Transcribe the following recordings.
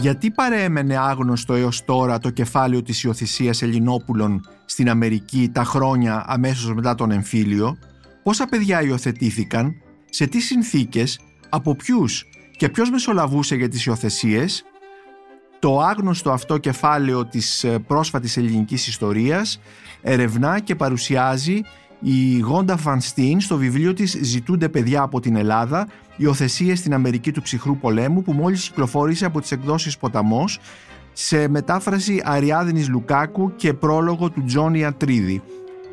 Γιατί παρέμενε άγνωστο έως τώρα το κεφάλαιο της υιοθεσία Ελληνόπουλων στην Αμερική τα χρόνια αμέσως μετά τον εμφύλιο, πόσα παιδιά υιοθετήθηκαν, σε τι συνθήκες, από ποιους; Και ποιος μεσολαβούσε για τις υιοθεσίες, το άγνωστο αυτό κεφάλαιο της ε, πρόσφατης ελληνικής ιστορίας ερευνά και παρουσιάζει η Γόντα Φανστίν στο βιβλίο της «Ζητούνται παιδιά από την Ελλάδα, υιοθεσίε στην Αμερική του ψυχρού πολέμου» που μόλις κυκλοφόρησε από τις εκδόσεις Ποταμός σε μετάφραση Αριάδνης Λουκάκου και πρόλογο του Τζόνι Ατρίδη.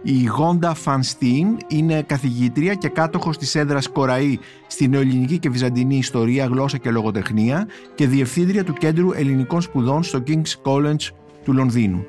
Η Γόντα Φανστίν είναι καθηγήτρια και κάτοχος της έδρας Κοραή στην νεοελληνική και βυζαντινή ιστορία, γλώσσα και λογοτεχνία και διευθύντρια του Κέντρου Ελληνικών Σπουδών στο King's College του Λονδίνου.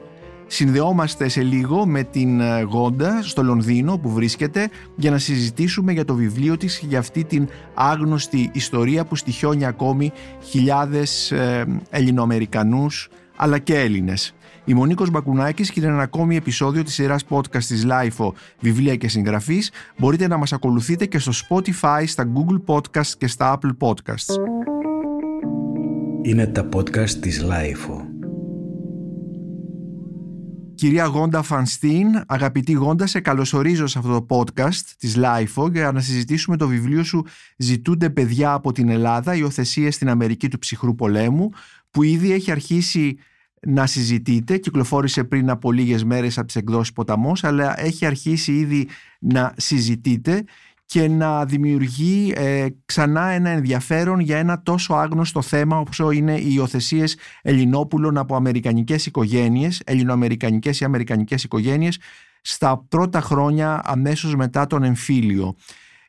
Συνδεόμαστε σε λίγο με την ε, Γόντα στο Λονδίνο που βρίσκεται για να συζητήσουμε για το βιβλίο της για αυτή την άγνωστη ιστορία που στοιχιώνει ακόμη χιλιάδες ε, Ελληνοαμερικανούς αλλά και Έλληνες. Η Μονίκος Μπακουνάκης και είναι ένα ακόμη επεισόδιο της σειράς podcast της LIFO Βιβλία και Συγγραφής. Μπορείτε να μας ακολουθείτε και στο Spotify, στα Google Podcasts και στα Apple Podcasts. Είναι τα podcast της LIFO. Κυρία Γόντα Φανστίν, αγαπητή Γόντα, σε καλωσορίζω σε αυτό το podcast της LIFO για να συζητήσουμε το βιβλίο σου «Ζητούνται παιδιά από την Ελλάδα, υιοθεσία στην Αμερική του ψυχρού πολέμου» που ήδη έχει αρχίσει να συζητείτε, κυκλοφόρησε πριν από λίγες μέρες από τις εκδόσεις Ποταμός, αλλά έχει αρχίσει ήδη να συζητείτε και να δημιουργεί ε, ξανά ένα ενδιαφέρον για ένα τόσο άγνωστο θέμα όσο είναι οι υιοθεσίες Ελληνόπουλων από αμερικανικές οικογένειες, ελληνοαμερικανικές ή αμερικανικές οικογένειες στα πρώτα χρόνια αμέσως μετά τον εμφύλιο.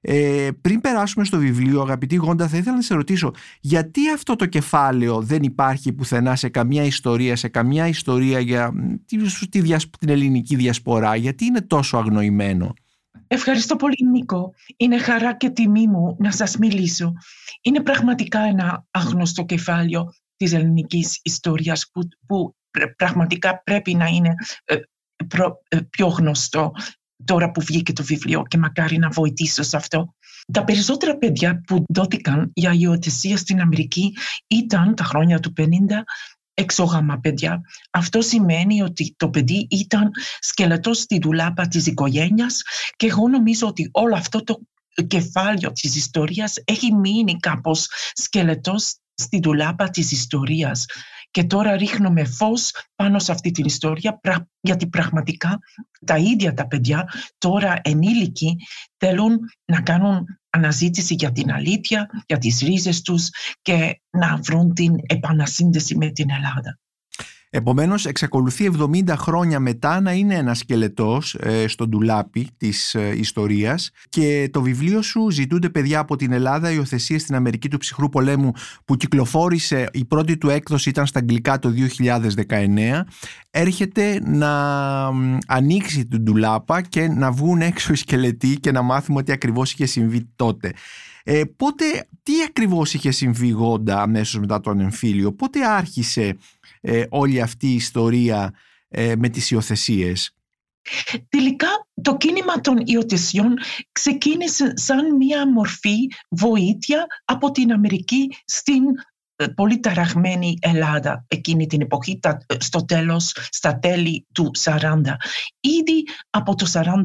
Ε, πριν περάσουμε στο βιβλίο, αγαπητή Γόντα, θα ήθελα να σε ρωτήσω γιατί αυτό το κεφάλαιο δεν υπάρχει πουθενά σε καμία ιστορία, σε καμία ιστορία για τη, την ελληνική διασπορά, γιατί είναι τόσο αγνοημένο; Ευχαριστώ πολύ Νίκο. Είναι χαρά και τιμή μου να σας μιλήσω. Είναι πραγματικά ένα άγνωστο κεφάλαιο της ελληνικής ιστορίας που, που πραγματικά πρέπει να είναι ε, ε, πιο γνωστό τώρα που βγήκε το βιβλίο και μακάρι να βοηθήσω σε αυτό. Τα περισσότερα παιδιά που δόθηκαν για υιοθεσία στην Αμερική ήταν τα χρόνια του 50 εξόγαμα παιδιά. Αυτό σημαίνει ότι το παιδί ήταν σκελετός στη δουλάπα της οικογένειας και εγώ νομίζω ότι όλο αυτό το κεφάλαιο της ιστορίας έχει μείνει κάπως σκελετός στη δουλάπα της ιστορίας και τώρα ρίχνουμε φως πάνω σε αυτή την ιστορία γιατί πραγματικά τα ίδια τα παιδιά τώρα ενήλικοι θέλουν να κάνουν αναζήτηση για την αλήθεια, για τις ρίζες τους και να βρουν την επανασύνδεση με την Ελλάδα. Επομένως εξακολουθεί 70 χρόνια μετά να είναι ένας σκελετός ε, στο ντουλάπι της ε, ιστορίας και το βιβλίο σου «Ζητούνται παιδιά από την Ελλάδα, υιοθεσία στην Αμερική του ψυχρού πολέμου» που κυκλοφόρησε, η πρώτη του έκδοση ήταν στα αγγλικά το 2019 έρχεται να ανοίξει την ντουλάπα και να βγουν έξω οι σκελετοί και να μάθουμε τι ακριβώς είχε συμβεί τότε. Ε, πότε, τι ακριβώς είχε συμβεί Γόντα αμέσως μετά τον εμφύλιο, πότε άρχισε ε, όλη αυτή η ιστορία ε, με τις υιοθεσίες. Τελικά το κίνημα των υιοθεσιών ξεκίνησε σαν μια μορφή βοήθεια από την Αμερική στην ε, πολύ ταραγμένη Ελλάδα εκείνη την εποχή, στο τέλος, στα τέλη του 40. Ήδη από το 48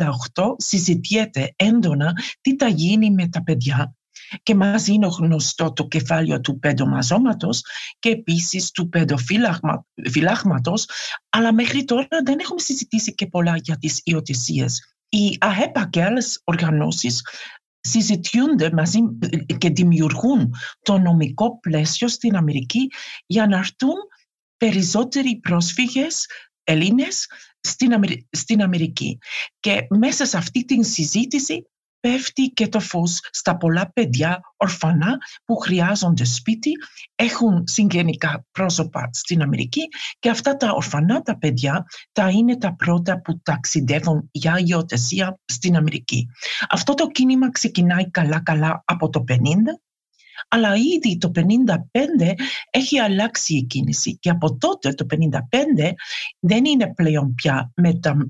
συζητιέται έντονα τι θα γίνει με τα παιδιά και μας είναι γνωστό το κεφάλαιο του παιδομαζώματος και επίσης του παιδοφυλάγματος, αλλά μέχρι τώρα δεν έχουμε συζητήσει και πολλά για τις ιωτησίες. Οι ΑΕΠΑ και άλλες οργανώσεις συζητιούνται μαζί και δημιουργούν το νομικό πλαίσιο στην Αμερική για να έρθουν περισσότεροι πρόσφυγες Έλληνες στην, Αμερική. Και μέσα σε αυτή την συζήτηση πέφτει και το φως στα πολλά παιδιά ορφανά που χρειάζονται σπίτι, έχουν συγγενικά πρόσωπα στην Αμερική και αυτά τα ορφανά τα παιδιά θα είναι τα πρώτα που ταξιδεύουν για υιοθεσία στην Αμερική. Αυτό το κίνημα ξεκινάει καλά-καλά από το 50 αλλά ήδη το 1955 έχει αλλάξει η κίνηση και από τότε το 1955 δεν είναι πλέον πια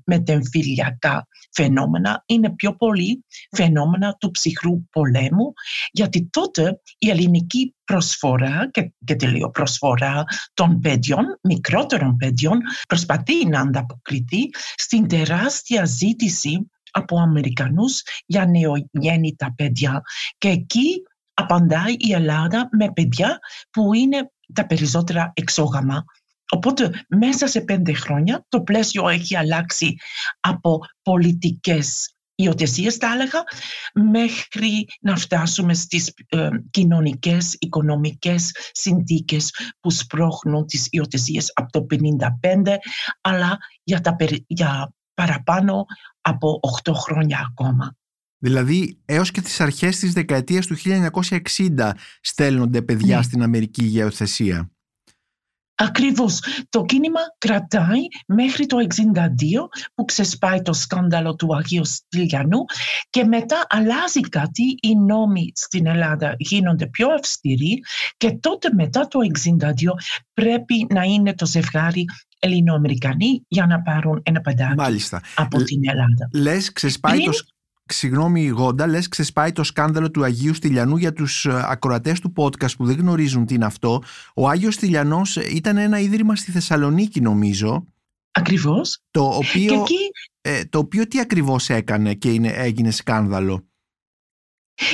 μετεμφυλιακά φαινόμενα, είναι πιο πολύ φαινόμενα του ψυχρού πολέμου γιατί τότε η ελληνική προσφορά και, και τη λέω προσφορά των παιδιών, μικρότερων παιδιών προσπαθεί να ανταποκριθεί στην τεράστια ζήτηση από Αμερικανούς για νεογέννητα παιδιά. Και εκεί απαντάει η Ελλάδα με παιδιά που είναι τα περισσότερα εξόγαμα. Οπότε μέσα σε πέντε χρόνια το πλαίσιο έχει αλλάξει από πολιτικές υιοθεσίες θα έλεγα μέχρι να φτάσουμε στις ε, κοινωνικές, οικονομικές συνθήκες που σπρώχνουν τις υιοθεσίες από το 1955 αλλά για, τα, για παραπάνω από 8 χρόνια ακόμα. Δηλαδή έως και τις αρχές της δεκαετίας του 1960 στέλνονται παιδιά ναι. στην Αμερική για υιοθεσία. Ακριβώς. Το κίνημα κρατάει μέχρι το 1962 που ξεσπάει το σκάνδαλο του Αγίου Στυλιανού και μετά αλλάζει κάτι, οι νόμοι στην Ελλάδα γίνονται πιο αυστηροί και τότε μετά το 1962 πρέπει να είναι το ζευγάρι Ελληνοαμερικανοί για να πάρουν ένα παιδάκι Μάλιστα. από την Ελλάδα. Λες ξεσπάει το, Συγγνώμη Γόντα, λες ξεσπάει το σκάνδαλο του Αγίου Στυλιανού για τους ε, ακροατές του podcast που δεν γνωρίζουν τι είναι αυτό. Ο Άγιος Στυλιανός ε, ήταν ένα ίδρυμα στη Θεσσαλονίκη νομίζω. Ακριβώς. Το οποίο, ε, το οποίο τι ακριβώς έκανε και είναι, έγινε σκάνδαλο;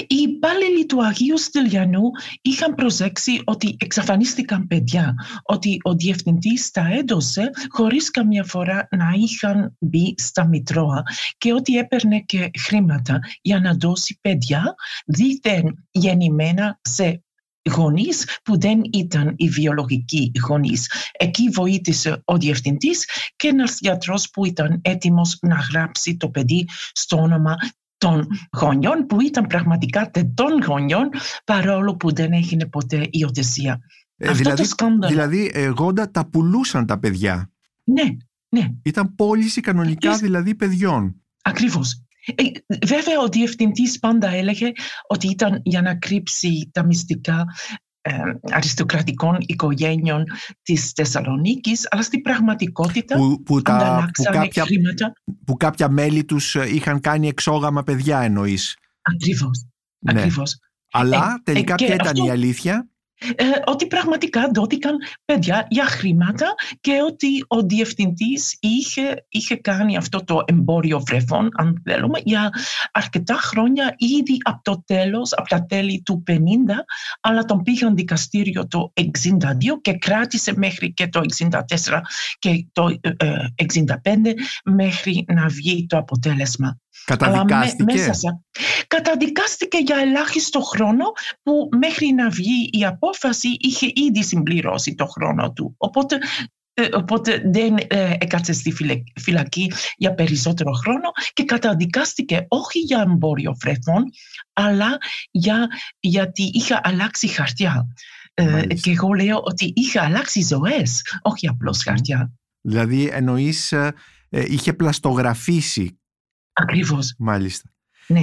Οι υπάλληλοι του Αγίου Στυλιανού είχαν προσέξει ότι εξαφανίστηκαν παιδιά, ότι ο διευθυντής τα έδωσε χωρίς καμία φορά να είχαν μπει στα Μητρώα και ότι έπαιρνε και χρήματα για να δώσει παιδιά δίθεν γεννημένα σε γονείς που δεν ήταν οι βιολογικοί γονείς. Εκεί βοήθησε ο διευθυντής και ένας γιατρός που ήταν έτοιμος να γράψει το παιδί στο όνομα των γονιών που ήταν πραγματικά των γονιών παρόλο που δεν έγινε ποτέ υιοθεσία. Ε, δηλαδή, δηλαδή εγώ τα πουλούσαν τα παιδιά. Ναι, ναι. Ήταν πώληση κανονικά δηλαδή παιδιών. Ακριβώς. Ε, βέβαια ο διευθυντής πάντα έλεγε ότι ήταν για να κρύψει τα μυστικά ε, αριστοκρατικών οικογένειων της Θεσσαλονίκης, αλλά στην πραγματικότητα που, που, τα, που, κάποια, χρήματα. που κάποια μέλη τους ε, είχαν κάνει εξόγαμα παιδιά εννοείς. Ακριβώς. Ναι. Ακριβώς. Αλλά ε, τελικά ποια ήταν η αλήθεια; ε, ότι πραγματικά δόθηκαν παιδιά για χρήματα και ότι ο διευθυντής είχε, είχε κάνει αυτό το εμπόριο βρεφών, αν θέλουμε, για αρκετά χρόνια ήδη από το τέλος, από τα τέλη του 50, αλλά τον πήγαν δικαστήριο το 62 και κράτησε μέχρι και το 64 και το 65 ε, μέχρι να βγει το αποτέλεσμα. Καταδικάστηκε; Καταδικάστηκε για ελάχιστο χρόνο που μέχρι να βγει η απόφαση είχε ήδη συμπληρώσει το χρόνο του. Οπότε ε, οπότε δεν ε, έκατσε στη φυλακή για περισσότερο χρόνο και καταδικάστηκε όχι για εμπόριο φρέφων, αλλά για, γιατί είχε αλλάξει χαρτιά. Ε, και εγώ λέω ότι είχε αλλάξει ζωές, όχι απλώς χαρτιά. Δηλαδή εννοείς ε, είχε πλαστογραφήσει Ακριβώς. Μάλιστα. Ναι.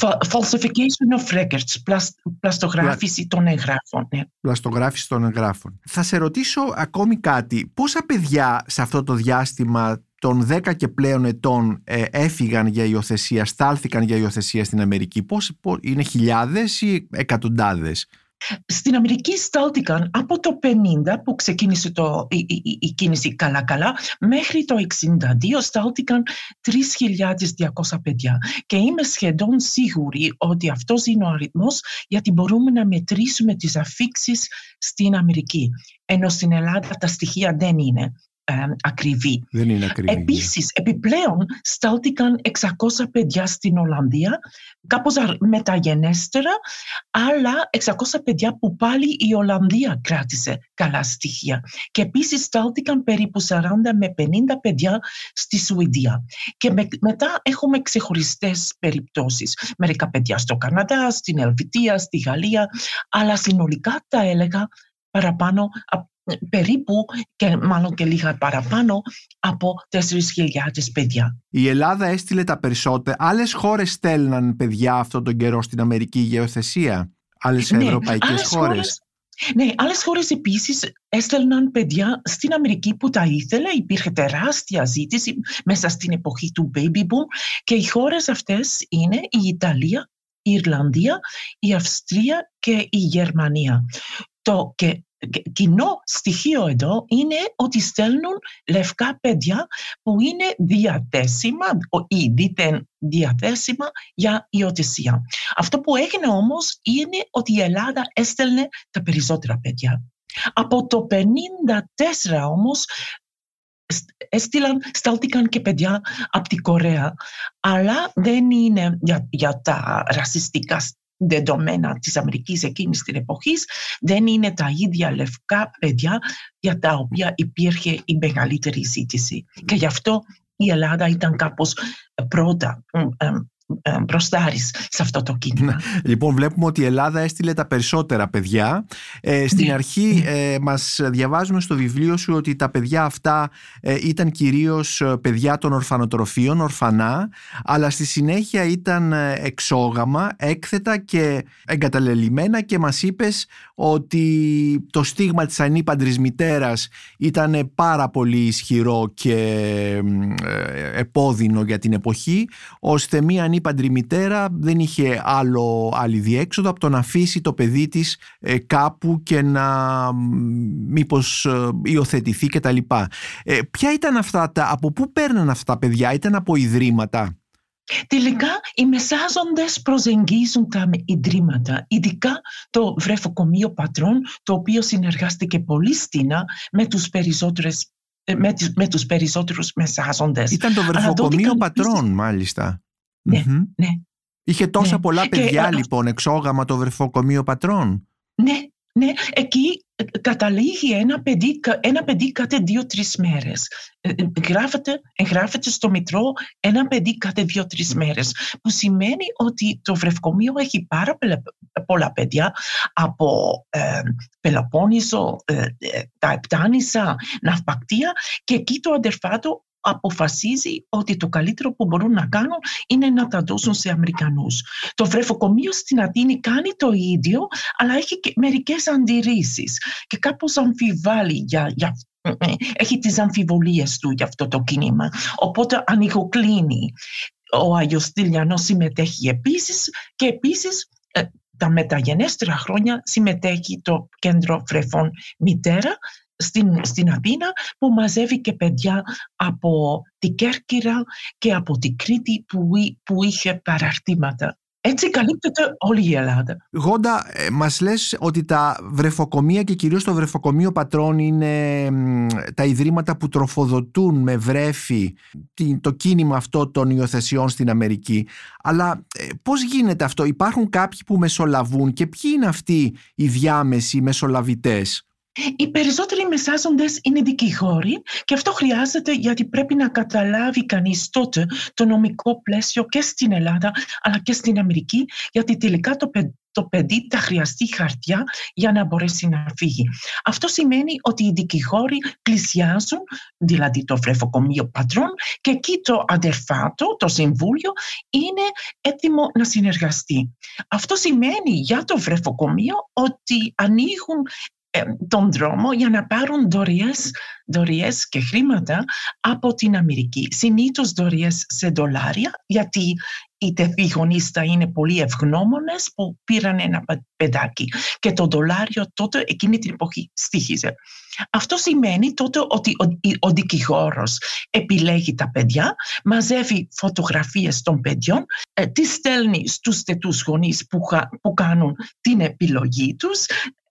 Falsification of records, πλαστογράφηση των εγγράφων. Ναι. Πλαστογράφηση των εγγράφων. Θα σε ρωτήσω ακόμη κάτι. Πόσα παιδιά σε αυτό το διάστημα των 10 και πλέον ετών ε, έφυγαν για υιοθεσία, στάλθηκαν για υιοθεσία στην Αμερική; Πώς, είναι χιλιάδες ή εκατοντάδες; Στην Αμερική στάλθηκαν από το 50 που ξεκίνησε το, η, η, η κίνηση καλά-καλά μέχρι το 62 στάλθηκαν 3.200 παιδιά. Και είμαι σχεδόν σίγουρη ότι αυτός είναι ο αριθμός γιατί μπορούμε να μετρήσουμε τις αφήξεις στην Αμερική. Ενώ στην Ελλάδα τα στοιχεία δεν είναι ακριβή. Δεν είναι ακριβή. Ναι. Επίσης, επιπλέον στάλθηκαν 600 παιδιά στην Ολλανδία, κάπως μεταγενέστερα, αλλά 600 παιδιά που πάλι η Ολλανδία κράτησε καλά στοιχεία. Και επίσης στάλθηκαν περίπου 40 με 50 παιδιά στη Σουηδία. Και μετά έχουμε ξεχωριστές περιπτώσεις. Μερικά παιδιά στο Καναδά, στην Ελβητία, στη Γαλλία, αλλά συνολικά τα έλεγα παραπάνω περίπου και μάλλον και λίγα παραπάνω από 4.000 παιδιά. Η Ελλάδα έστειλε τα περισσότερα. Άλλες χώρες στέλναν παιδιά αυτόν τον καιρό στην Αμερική για υιοθεσία. άλλες ναι, ευρωπαϊκές χώρες. Ναι, άλλες χώρες επίσης έστελναν παιδιά στην Αμερική που τα ήθελε. Υπήρχε τεράστια ζήτηση μέσα στην εποχή του baby boom και οι χώρες αυτές είναι η Ιταλία, η Ιρλανδία, η Αυστρία και η Γερμανία. Το, και κοινό στοιχείο εδώ είναι ότι στέλνουν λευκά παιδιά που είναι διαθέσιμα ή δίθεν διαθέσιμα για υιοθεσία. Αυτό που έγινε όμως είναι ότι η Ελλάδα έστελνε τα περισσότερα παιδιά. Από το 1954 όμως έστειλαν, στάλτηκαν και παιδιά από την Κορέα. Αλλά δεν είναι για, για τα ρασιστικά δεδομένα της Αμερικής εκείνης την εποχής δεν είναι τα ίδια λευκά παιδιά για τα οποία υπήρχε η μεγαλύτερη ζήτηση. Και γι' αυτό η Ελλάδα ήταν κάπως πρώτα μπροστάρεις σε αυτό το κίνημα. Ναι. Λοιπόν, βλέπουμε ότι η Ελλάδα έστειλε τα περισσότερα παιδιά. Ε, στην ναι. αρχή ναι. ε, μας διαβάζουμε στο βιβλίο σου ότι τα παιδιά αυτά ε, ήταν κυρίως ε, παιδιά των ορφανοτροφίων, ορφανά, αλλά στη συνέχεια ήταν εξόγαμα, έκθετα και εγκαταλελειμμένα και μας είπες ότι το στίγμα της ανήπαντρης μητέρας ήταν πάρα πολύ ισχυρό και επώδυνο για την εποχή, ώστε μία ανήπαντρη μητέρα δεν είχε άλλο άλλη διέξοδο από το να αφήσει το παιδί της ε, κάπου και να μήπως ε, υιοθετηθεί κτλ. Ε, ποια ήταν αυτά τα, από πού παίρναν αυτά τα παιδιά, ήταν από ιδρύματα; Τελικά οι μεσάζοντες προσεγγίζουν τα ιδρύματα, ειδικά το βρεφοκομείο πατρών, το οποίο συνεργάστηκε πολύ στήνα με τους περισσότερες με, με τους περισσότερους μεσάζοντες. Ήταν το βρεφοκομείο πατρών, μάλιστα. Ναι, ναι. Είχε τόσα ναι. πολλά παιδιά λοιπόν εξόγαμα το βρεφοκομείο πατρών. Ναι, ναι, εκεί ε, καταλήγει ένα παιδί, ένα παιδί κάθε δύο-τρεις μέρες. Ε, ε, γράφεται, εγγράφεται στο Μητρό ένα παιδί κάθε δύο-τρεις μέρες, που σημαίνει ότι το βρεφοκομείο έχει πάρα πολλά παιδιά από ε, Πελοπόννησο, τα Επτάνησα, Ναυπακτία και εκεί το αδερφάτο αποφασίζει ότι το καλύτερο που μπορούν να κάνουν είναι να τα δώσουν σε Αμερικανούς. Το βρεφοκομείο στην Αθήνη κάνει το ίδιο, αλλά έχει και μερικές αντιρρήσεις και κάπως αμφιβάλλει για, για έχει τις αμφιβολίες του για αυτό το κίνημα. Οπότε ανοιγοκλίνει. Ο Άγιος Τηλιανός συμμετέχει επίσης και επίσης ε, τα μεταγενέστερα χρόνια συμμετέχει το κέντρο βρεφών μητέρα στην, στην Αθήνα που μαζεύει και παιδιά από την Κέρκυρα και από την Κρήτη που, που είχε παραρτήματα. Έτσι καλύπτεται όλη η Ελλάδα. Γόντα, ε, μας λες ότι τα βρεφοκομεία και κυρίως το βρεφοκομείο πατρών είναι τα ιδρύματα που τροφοδοτούν με βρέφη το κίνημα αυτό των υιοθεσιών στην Αμερική. Αλλά ε, πώς γίνεται αυτό, υπάρχουν κάποιοι που μεσολαβούν και ποιοι είναι αυτοί οι διάμεσοι μεσολαβητές; Οι περισσότεροι μεσάζοντες είναι δικηγόροι και αυτό χρειάζεται γιατί πρέπει να καταλάβει κανείς τότε το νομικό πλαίσιο και στην Ελλάδα αλλά και στην Αμερική γιατί τελικά το, το παιδί θα χρειαστεί χαρτιά για να μπορέσει να φύγει. Αυτό σημαίνει ότι οι δικηγόροι πλησιάζουν, δηλαδή το βρεφοκομείο πατρών και εκεί το αδερφάτο, το συμβούλιο, είναι έτοιμο να συνεργαστεί. Αυτό σημαίνει για το βρεφοκομείο ότι ανοίγουν τον δρόμο για να πάρουν δωρεές, δωρεές και χρήματα από την Αμερική. Συνήθως δωρεές σε δολάρια, γιατί οι τεθείς θα είναι πολύ ευγνώμονες που πήραν ένα παιδάκι και το δολάριο τότε εκείνη την εποχή στήχιζε. Αυτό σημαίνει τότε ότι ο, ο δικηγόρος επιλέγει τα παιδιά, μαζεύει φωτογραφίες των παιδιών, ε, τις στέλνει στους τετούς γονείς που, που κάνουν την επιλογή τους,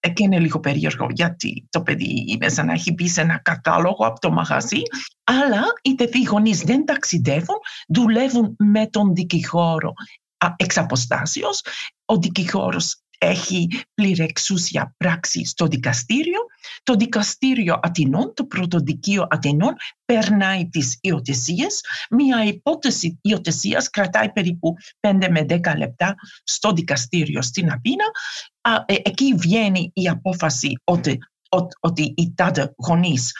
και είναι λίγο περίεργο γιατί το παιδί είναι σαν να έχει μπει σε ένα κατάλογο από το μαγαζί, αλλά οι τεφοί γονείς δεν ταξιδεύουν, δουλεύουν με τον δικηγόρο εξ αποστάσεως. Ο δικηγόρος έχει πλήρη εξούσια πράξη στο δικαστήριο. Το δικαστήριο Αθηνών, το πρωτοδικείο Αθηνών, περνάει τις υιοθεσίες. Μία υπόθεση υιοθεσίας κρατάει περίπου 5 με 10 λεπτά στο δικαστήριο στην Αθήνα. Ε, εκεί βγαίνει η απόφαση ότι, ότι οι τάδε γονείς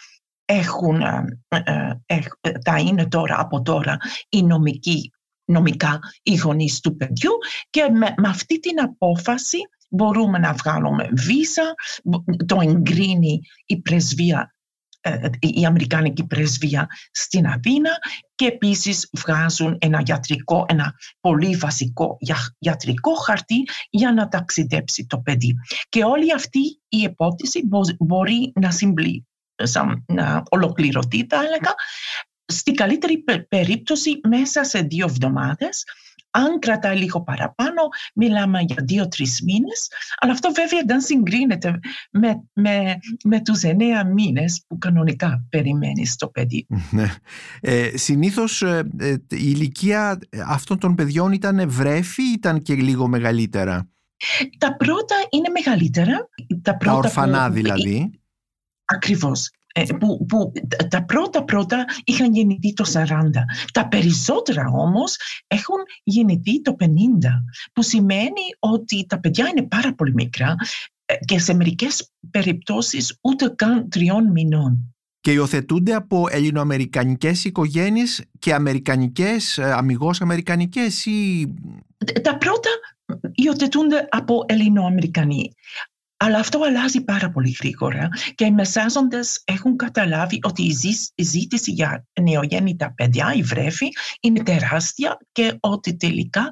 έχουν, ε, ε, θα είναι τώρα από τώρα οι νομικοί νομικά οι γονείς του παιδιού και με, με αυτή την απόφαση μπορούμε να βγάλουμε βίζα, το εγκρίνει η πρεσβεία ε, η Αμερικάνικη πρεσβεία στην Αθήνα και επίσης βγάζουν ένα γιατρικό, ένα πολύ βασικό γιατρικό χαρτί για να ταξιδέψει το παιδί. Και όλη αυτή η υπόθεση μπορεί να συμπλή, να ολοκληρωθεί, θα έλεγα, στην καλύτερη περίπτωση μέσα σε δύο εβδομάδες αν κρατάει λίγο παραπάνω, μιλάμε για δύο-τρεις μήνες, αλλά αυτό βέβαια δεν συγκρίνεται με, με, με τους εννέα μήνες που κανονικά περιμένεις το παιδί. Ναι. Ε, Συνήθως ε, ε, η ηλικία αυτών των παιδιών ήταν βρέφη ή ήταν και λίγο μεγαλύτερα; Τα πρώτα είναι μεγαλύτερα. Τα, πρώτα τα ορφανά δηλαδή. Ακριβώς. Ε, που, που τα πρώτα πρώτα είχαν γεννηθεί το 40. Τα περισσότερα όμως έχουν γεννηθεί το 50, που σημαίνει ότι τα παιδιά είναι πάρα πολύ μικρά ε, και σε μερικές περιπτώσεις ούτε καν τριών μηνών. Και υιοθετούνται από ελληνοαμερικανικές οικογένειες και αμερικανικές, ε, αμυγός αμερικανικές ή... Τα πρώτα υιοθετούνται από ελληνοαμερικανοί. Αλλά αυτό αλλάζει πάρα πολύ γρήγορα και οι μεσάζοντες έχουν καταλάβει ότι η ζήτηση για νεογέννητα παιδιά, η βρέφη, είναι τεράστια και ότι τελικά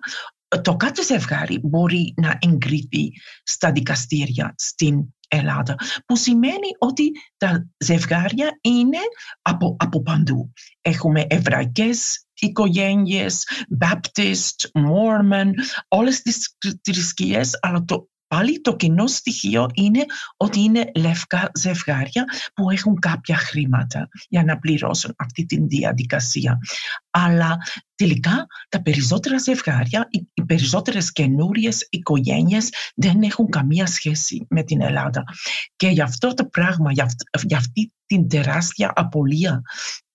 το κάθε ζευγάρι μπορεί να εγκριθεί στα δικαστήρια στην Ελλάδα, που σημαίνει ότι τα ζευγάρια είναι από, από παντού. Έχουμε εβραϊκές οικογένειες, Baptist, Mormon, όλες τις θρησκείες, αλλά το Πάλι το κοινό στοιχείο είναι ότι είναι λευκά ζευγάρια που έχουν κάποια χρήματα για να πληρώσουν αυτή τη διαδικασία. Αλλά τελικά τα περισσότερα ζευγάρια, οι περισσότερες καινούριες οικογένειες δεν έχουν καμία σχέση με την Ελλάδα. Και γι' αυτό το πράγμα, για αυτή την τεράστια απολία ε,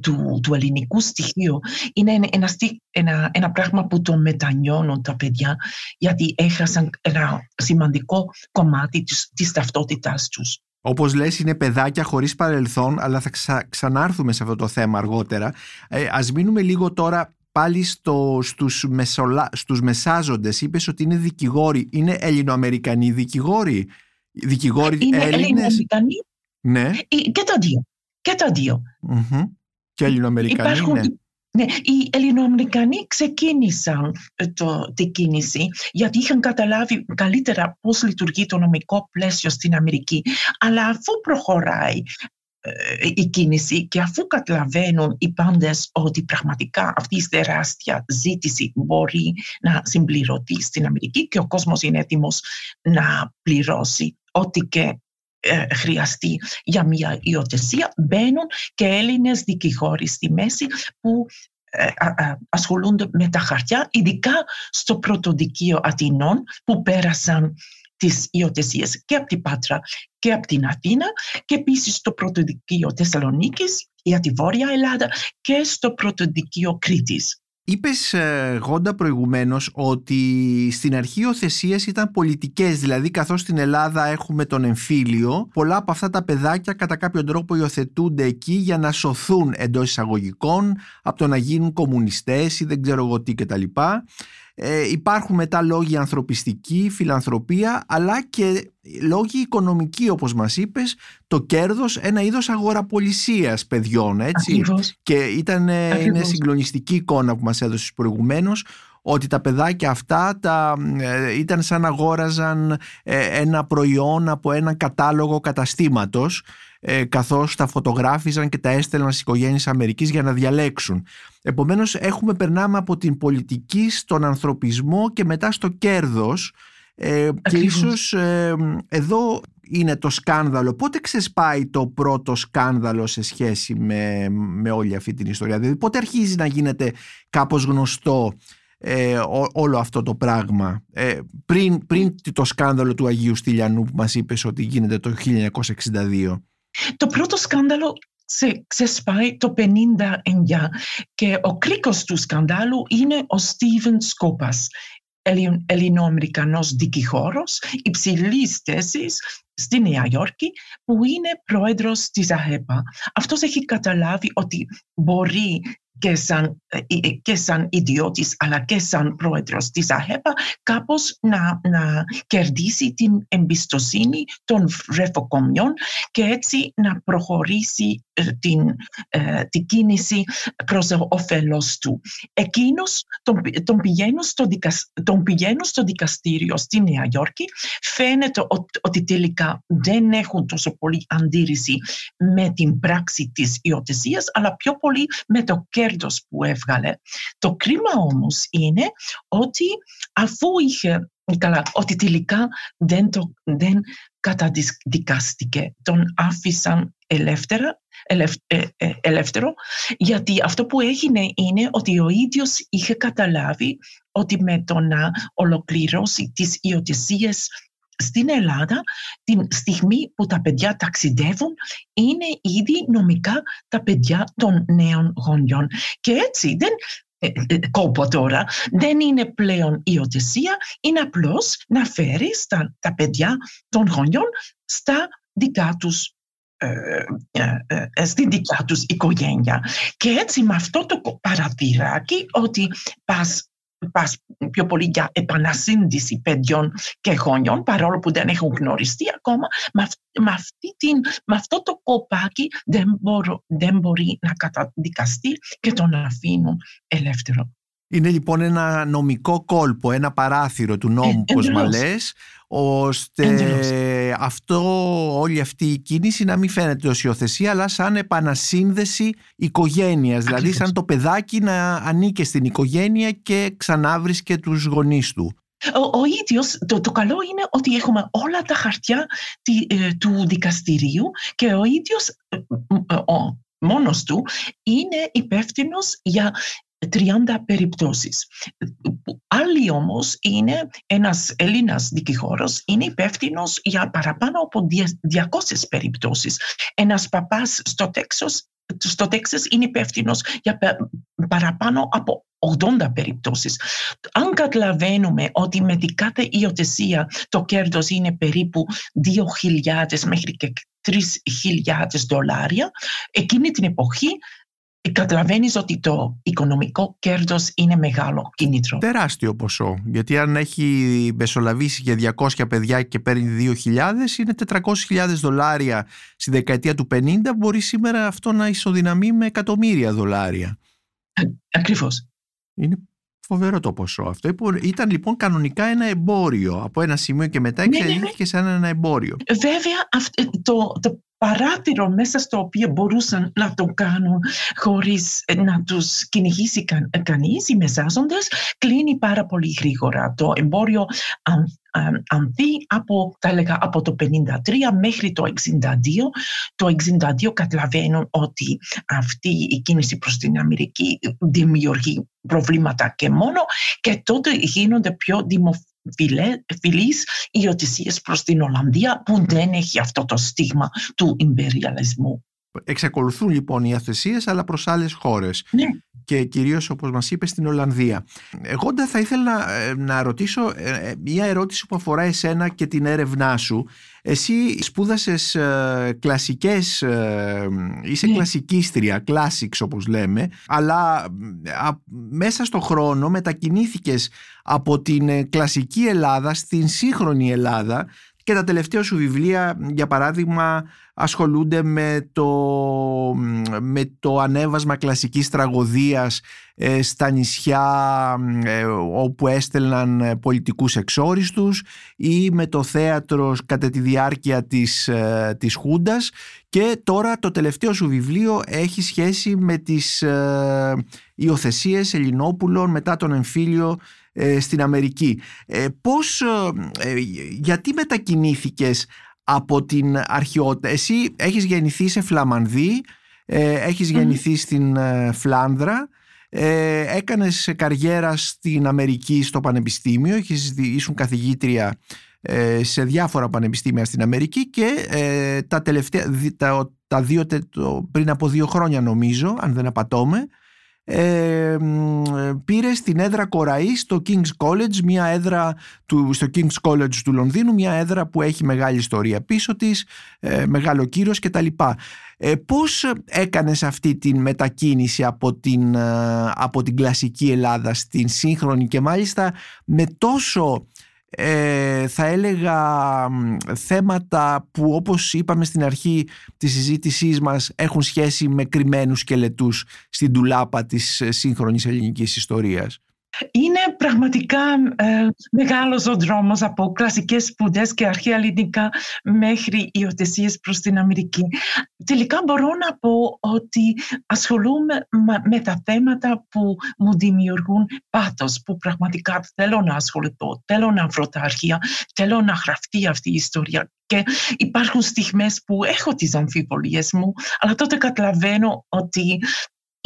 του, του ελληνικού στοιχείου είναι ένα, ένα, ένα πράγμα που το μετανιώνουν τα παιδιά γιατί έχασαν ένα σημαντικό κομμάτι της, της ταυτότητάς τους. Όπως λες είναι παιδάκια χωρίς παρελθόν αλλά θα ξα, ξανάρθουμε σε αυτό το θέμα αργότερα. Ε, ας μείνουμε λίγο τώρα πάλι στο, στους, μεσολα, στους μεσάζοντες. Είπες ότι είναι δικηγόροι. Είναι ελληνοαμερικανοί δικηγόροι; Δικηγόροι είναι Έλληνες; Ναι. Και τα δύο και τα δυο Και Ελληνοαμερικανοί Υπάρχουν, ναι. Ναι, οι Ελληνοαμερικανοί ξεκίνησαν ε, το, την κίνηση γιατί είχαν καταλάβει καλύτερα πώς λειτουργεί το νομικό πλαίσιο στην Αμερική. Αλλά αφού προχωράει ε, η κίνηση και αφού καταλαβαίνουν οι πάντες ότι πραγματικά αυτή η τεράστια ζήτηση μπορεί να συμπληρωθεί στην Αμερική και ο κόσμος είναι έτοιμος να πληρώσει ό,τι και ε, χρειαστεί για μια υιοθεσία, μπαίνουν και Έλληνες δικηγόροι στη μέση που ε, ασχολούνται με τα χαρτιά, ειδικά στο πρωτοδικείο Αθηνών που πέρασαν τις υιοθεσίες και από την Πάτρα και από την Αθήνα και επίσης στο πρωτοδικείο Θεσσαλονίκης για τη Βόρεια Ελλάδα και στο πρωτοδικείο Κρήτης. Είπες ε, Γόντα προηγουμένως ότι στην αρχή οι οθεσίες ήταν πολιτικές δηλαδή καθώς στην Ελλάδα έχουμε τον εμφύλιο πολλά από αυτά τα παιδάκια κατά κάποιο τρόπο υιοθετούνται εκεί για να σωθούν εντός εισαγωγικών από το να γίνουν κομμουνιστές ή δεν ξέρω εγώ τι κτλ. Ε, υπάρχουν μετά λόγοι ανθρωπιστικοί, φιλανθρωπία, αλλά και λόγοι οικονομικοί όπως μας είπες, το κέρδος ένα είδος αγοραπολισίας παιδιών, έτσι. Και ήταν, είναι συγκλονιστική εικόνα που μας έδωσες προηγουμένως, ότι τα παιδάκια αυτά τα, ε, ήταν σαν να αγόραζαν ε, ένα προϊόν από ένα κατάλογο καταστήματος ε, καθώς τα φωτογράφιζαν και τα έστελναν στις οικογένειες Αμερικής για να διαλέξουν. Επομένως έχουμε περνάμε από την πολιτική στον ανθρωπισμό και μετά στο κέρδος ε, και ίσως ε, εδώ είναι το σκάνδαλο. Πότε ξεσπάει το πρώτο σκάνδαλο σε σχέση με, με όλη αυτή την ιστορία; Δηλαδή πότε αρχίζει να γίνεται κάπως γνωστό ε, όλο αυτό το πράγμα; Ε, πριν, πριν το σκάνδαλο του Αγίου Στυλιανού που μας είπες ότι γίνεται το 1962. Το πρώτο σκάνδαλο ξεσπάει το 59 και ο κρίκος του σκανδάλου είναι ο Στίβεν Σκόπας, Ελληνοαμερικανός δικηγόρος υψηλής θέσης στη Νέα Υόρκη που είναι πρόεδρος της ΑΕΠΑ. Αυτός έχει καταλάβει ότι μπορεί και σαν, και σαν ιδιώτης αλλά και σαν πρόεδρος της ΑΧΕΠΑ κάπως να, να κερδίσει την εμπιστοσύνη των ρεφοκομιών και έτσι να προχωρήσει την, την κίνηση προς όφελος του. Εκείνος τον, τον, πηγαίνω στο τον πηγαίνω στο δικαστήριο στη Νέα Υόρκη φαίνεται ότι, ότι τελικά δεν έχουν τόσο πολύ αντίρρηση με την πράξη της υιοθεσίας αλλά πιο πολύ με το κέρδος που έβγαλε. Το κρίμα όμως είναι ότι αφού είχε καλά, ότι τελικά δεν, το, δεν καταδικάστηκε, τον άφησαν ελεύθερα, ε, ε, ελεύθερο, γιατί αυτό που έγινε είναι ότι ο ίδιος είχε καταλάβει ότι με το να ολοκληρώσει τις υιοθεσίες στην Ελλάδα, την στιγμή που τα παιδιά ταξιδεύουν, είναι ήδη νομικά τα παιδιά των νέων γονιών. Και έτσι δεν ε, ε, κόπο τώρα, δεν είναι πλέον υιοθεσία, είναι απλώς να φέρει τα, παιδιά των γονιών στα δικά τους ε, ε, στην δικιά τους οικογένεια. Και έτσι με αυτό το παρατηράκι ότι πας πας πιο πολύ για επανασύνδεση παιδιών και γονιών, παρόλο που δεν έχουν γνωριστεί ακόμα, με, αυτή την, με αυτό το κοπάκι δεν, μπορώ, δεν μπορεί να καταδικαστεί και τον αφήνουν ελεύθερο. Είναι λοιπόν ένα νομικό κόλπο, ένα παράθυρο του νόμου, ε, όπως μας λες, ώστε αυτό, όλη αυτή η κίνηση να μην φαίνεται ως υιοθεσία, αλλά σαν επανασύνδεση οικογένειας, δηλαδή σαν το παιδάκι να ανήκει στην οικογένεια και ξανά βρίσκε τους γονείς του. Ο, ο ίδιος, το, το καλό είναι ότι έχουμε όλα τα χαρτιά ε, του δικαστηρίου και ο ίδιος ε, ο, μόνος του είναι υπεύθυνος για 30 περιπτώσεις. Άλλοι όμως είναι ένας Έλληνας δικηγόρος, είναι υπεύθυνος για παραπάνω από 200 περιπτώσεις. Ένας παπάς στο Τέξος στο Τέξας είναι υπεύθυνος για παραπάνω από 80 περιπτώσεις. Αν καταλαβαίνουμε ότι με την κάθε υιοθεσία το κέρδος είναι περίπου 2.000 μέχρι και 3.000 δολάρια, εκείνη την εποχή καταλαβαίνεις ότι το οικονομικό κέρδος είναι μεγάλο κίνητρο. Τεράστιο ποσό. Γιατί αν έχει μεσολαβήσει για 200 παιδιά και παίρνει 2.000, είναι 400.000 δολάρια στη δεκαετία του 50. Μπορεί σήμερα αυτό να ισοδυναμεί με εκατομμύρια δολάρια. Ακριβώς. Είναι φοβερό το ποσό αυτό. Ήταν λοιπόν κανονικά ένα εμπόριο. Από ένα σημείο και μετά ναι, ναι, ναι. εξελίχθηκε σαν ένα εμπόριο. Βέβαια, το, το παράθυρο μέσα στο οποίο μπορούσαν να το κάνουν χωρίς να τους κυνηγήσει κα, κανείς, οι μεσάζοντες, κλείνει πάρα πολύ γρήγορα. Το εμπόριο ανθεί από, θα έλεγα, από το 53 μέχρι το 62. Το 62 καταλαβαίνουν ότι αυτή η κίνηση προς την Αμερική δημιουργεί προβλήματα και μόνο και τότε γίνονται πιο δημοφιλείς φιλής ιωτησίες προς την Ολλανδία που δεν έχει αυτό το στίγμα του ιμπεριαλισμού. Εξακολουθούν λοιπόν οι αθεσίες αλλά προς άλλες χώρες ναι. και κυρίως όπως μας είπες στην Ολλανδία. Εγώ θα ήθελα ε, να ρωτήσω ε, ε, μια ερώτηση που αφορά εσένα και την έρευνά σου. Εσύ σπούδασες ε, κλασικές, είσαι ναι. κλασικίστρια, classics όπως λέμε, αλλά μέσα στο χρόνο μετακινήθηκες από την κλασική Ελλάδα στην σύγχρονη Ελλάδα και τα τελευταία σου βιβλία, για παράδειγμα, ασχολούνται με το, με το ανέβασμα κλασικής τραγωδίας ε, στα νησιά ε, όπου έστελναν ε, πολιτικούς εξόριστους ή με το θέατρο κατά τη διάρκεια της, ε, της Χούντας. Και τώρα το τελευταίο σου βιβλίο έχει σχέση με τις ε, υιοθεσίες Ελληνόπουλων μετά τον εμφύλιο ε, στην Αμερική. Ε, πώς, ε, γιατί μετακινήθηκες από την αρχαιότητα; Εσύ έχεις γεννηθεί σε Φλαμανδί, έχεις γεννηθεί στην Φλάνδρα, έκανες καριέρα στην Αμερική στο Πανεπιστήμιο, έχεις, ήσουν καθηγήτρια σε διάφορα πανεπιστήμια στην Αμερική και τα τελευταία, τα, τα δύο, πριν από δύο χρόνια νομίζω, αν δεν απατώμε, ε, πήρε στην έδρα Κοραή στο King's College, μια έδρα του, στο King's College του Λονδίνου, μια έδρα που έχει μεγάλη ιστορία πίσω της, ε, μεγάλο κύρος κτλ. Ε, πώς έκανες αυτή την μετακίνηση από την, ε, από την κλασική Ελλάδα στην σύγχρονη και μάλιστα με τόσο ε, θα έλεγα θέματα που όπως είπαμε στην αρχή της συζήτησής μας έχουν σχέση με κρυμμένους σκελετούς στην τουλάπα της ε, σύγχρονης ελληνικής ιστορίας. Είναι πραγματικά ε, μεγάλος ο δρόμος από κλασικές σπουδές και αρχαία ελληνικά μέχρι υιοθεσίες προς την Αμερική. Τελικά μπορώ να πω ότι ασχολούμαι με τα θέματα που μου δημιουργούν πάθος, που πραγματικά θέλω να ασχοληθώ, θέλω να βρω τα αρχεία, θέλω να γραφτεί αυτή η ιστορία και υπάρχουν στιγμές που έχω τις αμφιβολίες μου, αλλά τότε καταλαβαίνω ότι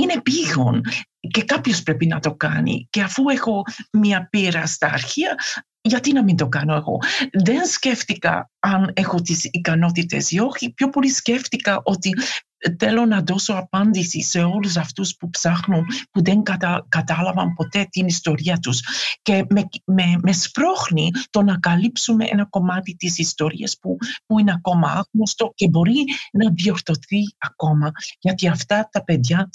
είναι πήγον και κάποιος πρέπει να το κάνει. Και αφού έχω μία πείρα στα αρχεία, γιατί να μην το κάνω εγώ; Δεν σκέφτηκα αν έχω τις ικανότητες ή όχι. Πιο πολύ σκέφτηκα ότι θέλω να δώσω απάντηση σε όλους αυτούς που ψάχνουν, που δεν κατα, κατάλαβαν ποτέ την ιστορία τους. Και με, με, με σπρώχνει το να καλύψουμε ένα κομμάτι της ιστορίας που, που είναι ακόμα άγνωστο και μπορεί να διορθωθεί ακόμα. Γιατί αυτά τα παιδιά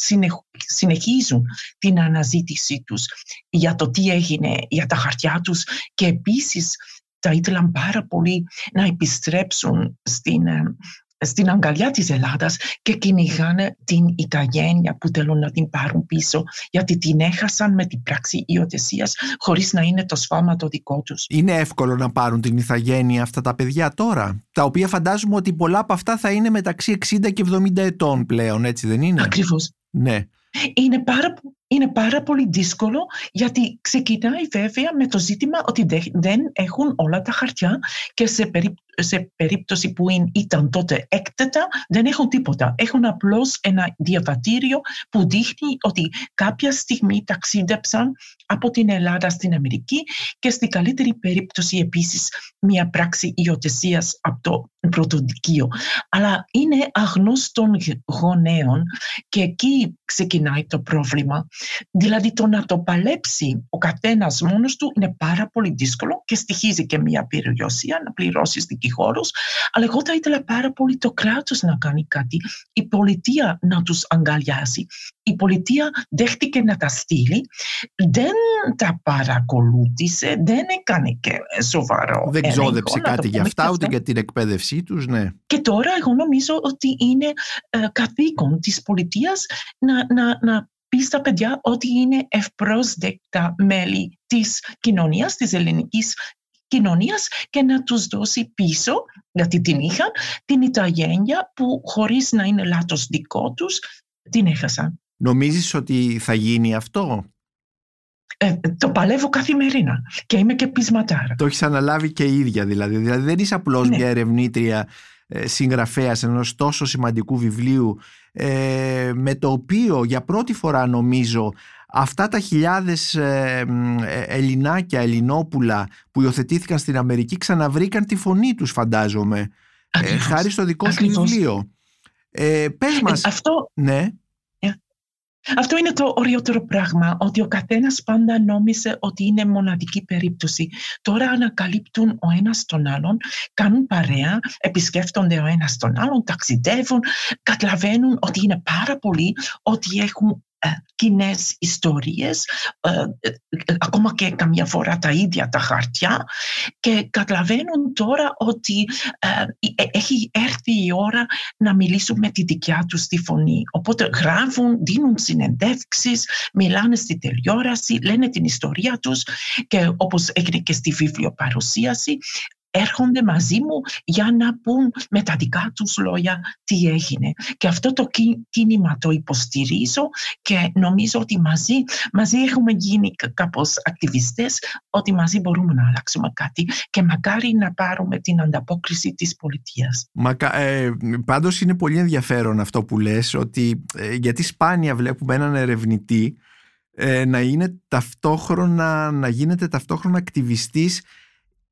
συνεχίζουν την αναζήτησή τους για το τι έγινε, για τα χαρτιά τους και επίσης θα ήθελαν πάρα πολύ να επιστρέψουν στην, ε, στην αγκαλιά της Ελλάδας και κυνηγάνε την οικογένεια που θέλουν να την πάρουν πίσω γιατί την έχασαν με την πράξη υιοθεσίας χωρίς να είναι το σφάλμα το δικό τους. Είναι εύκολο να πάρουν την ηθαγένεια αυτά τα παιδιά τώρα, τα οποία φαντάζομαι ότι πολλά από αυτά θα είναι μεταξύ 60 και 70 ετών πλέον, έτσι δεν είναι; Ακριβώς. Ναι. Είναι πάρα, είναι πάρα πολύ δύσκολο γιατί ξεκινάει βέβαια με το ζήτημα ότι δεν έχουν όλα τα χαρτιά και σε περίπτωση σε περίπτωση που ήταν τότε έκτατα, δεν έχουν τίποτα. Έχουν απλώς ένα διαβατήριο που δείχνει ότι κάποια στιγμή ταξίδεψαν από την Ελλάδα στην Αμερική και στην καλύτερη περίπτωση επίσης μια πράξη υιοθεσία από το πρωτοδικείο. Αλλά είναι αγνώστων γονέων και εκεί ξεκινάει το πρόβλημα. Δηλαδή το να το παλέψει ο καθένας μόνος του είναι πάρα πολύ δύσκολο και στοιχίζει και μια περιουσία να πληρώσει δικηγόρους. Αλλά εγώ θα ήθελα πάρα πολύ το κράτος να κάνει κάτι, η πολιτεία να τους αγκαλιάσει. Η πολιτεία δέχτηκε να τα στείλει, δεν τα παρακολούθησε, δεν έκανε και σοβαρό. Δεν ξόδεψε κάτι για αυτά, ούτε για την εκπαίδευσή τους, ναι. Και τώρα εγώ νομίζω ότι είναι ε, καθήκον της πολιτείας να, να, να πεις στα παιδιά ότι είναι ευπρόσδεκτα μέλη της κοινωνίας, της ελληνικής κοινωνίας και να τους δώσει πίσω, γιατί την είχαν, την Ιταγένεια που χωρίς να είναι λάθος δικό τους, την έχασαν. Νομίζεις ότι θα γίνει αυτό; Ε, το παλεύω καθημερινά και είμαι και πεισματάρα. Το έχεις αναλάβει και η ίδια δηλαδή. Δηλαδή δεν είσαι απλώς ναι. μια ερευνήτρια ε, συγγραφέας ενός τόσο σημαντικού βιβλίου ε, με το οποίο για πρώτη φορά νομίζω αυτά τα χιλιάδες ε, ε, Ελληνάκια, Ελληνόπουλα που υιοθετήθηκαν στην Αμερική ξαναβρήκαν τη φωνή τους φαντάζομαι ε, χάρη στο δικό σου βιβλίο. Ε, πες μας... αυτό... Ναι. Αυτό είναι το ωραιότερο πράγμα, ότι ο καθένας πάντα νόμιζε ότι είναι μοναδική περίπτωση. Τώρα ανακαλύπτουν ο ένας τον άλλον, κάνουν παρέα, επισκέφτονται ο ένας τον άλλον, ταξιδεύουν, καταλαβαίνουν ότι είναι πάρα πολλοί, ότι έχουν ε, κοινές ιστορίες, ε, ε, ακόμα και καμιά φορά τα ίδια τα χαρτιά και καταλαβαίνουν τώρα ότι έχει έρθει η ώρα να μιλήσουν με τη δικιά τους τη φωνή. Οπότε γράφουν, δίνουν συνεντεύξεις, μιλάνε στη τηλεόραση, λένε την ιστορία τους και όπως έγινε και στη βιβλιοπαρουσίαση έρχονται μαζί μου για να πούν με τα δικά τους λόγια τι έγινε. Και αυτό το κίνημα το υποστηρίζω και νομίζω ότι μαζί, μαζί έχουμε γίνει κάπως ακτιβιστές, ότι μαζί μπορούμε να αλλάξουμε κάτι και μακάρι να πάρουμε την ανταπόκριση της πολιτείας. Μακα, ε, πάντως είναι πολύ ενδιαφέρον αυτό που λες, ότι, ε, γιατί σπάνια βλέπουμε έναν ερευνητή ε, να, είναι ταυτόχρονα, να γίνεται ταυτόχρονα ακτιβιστής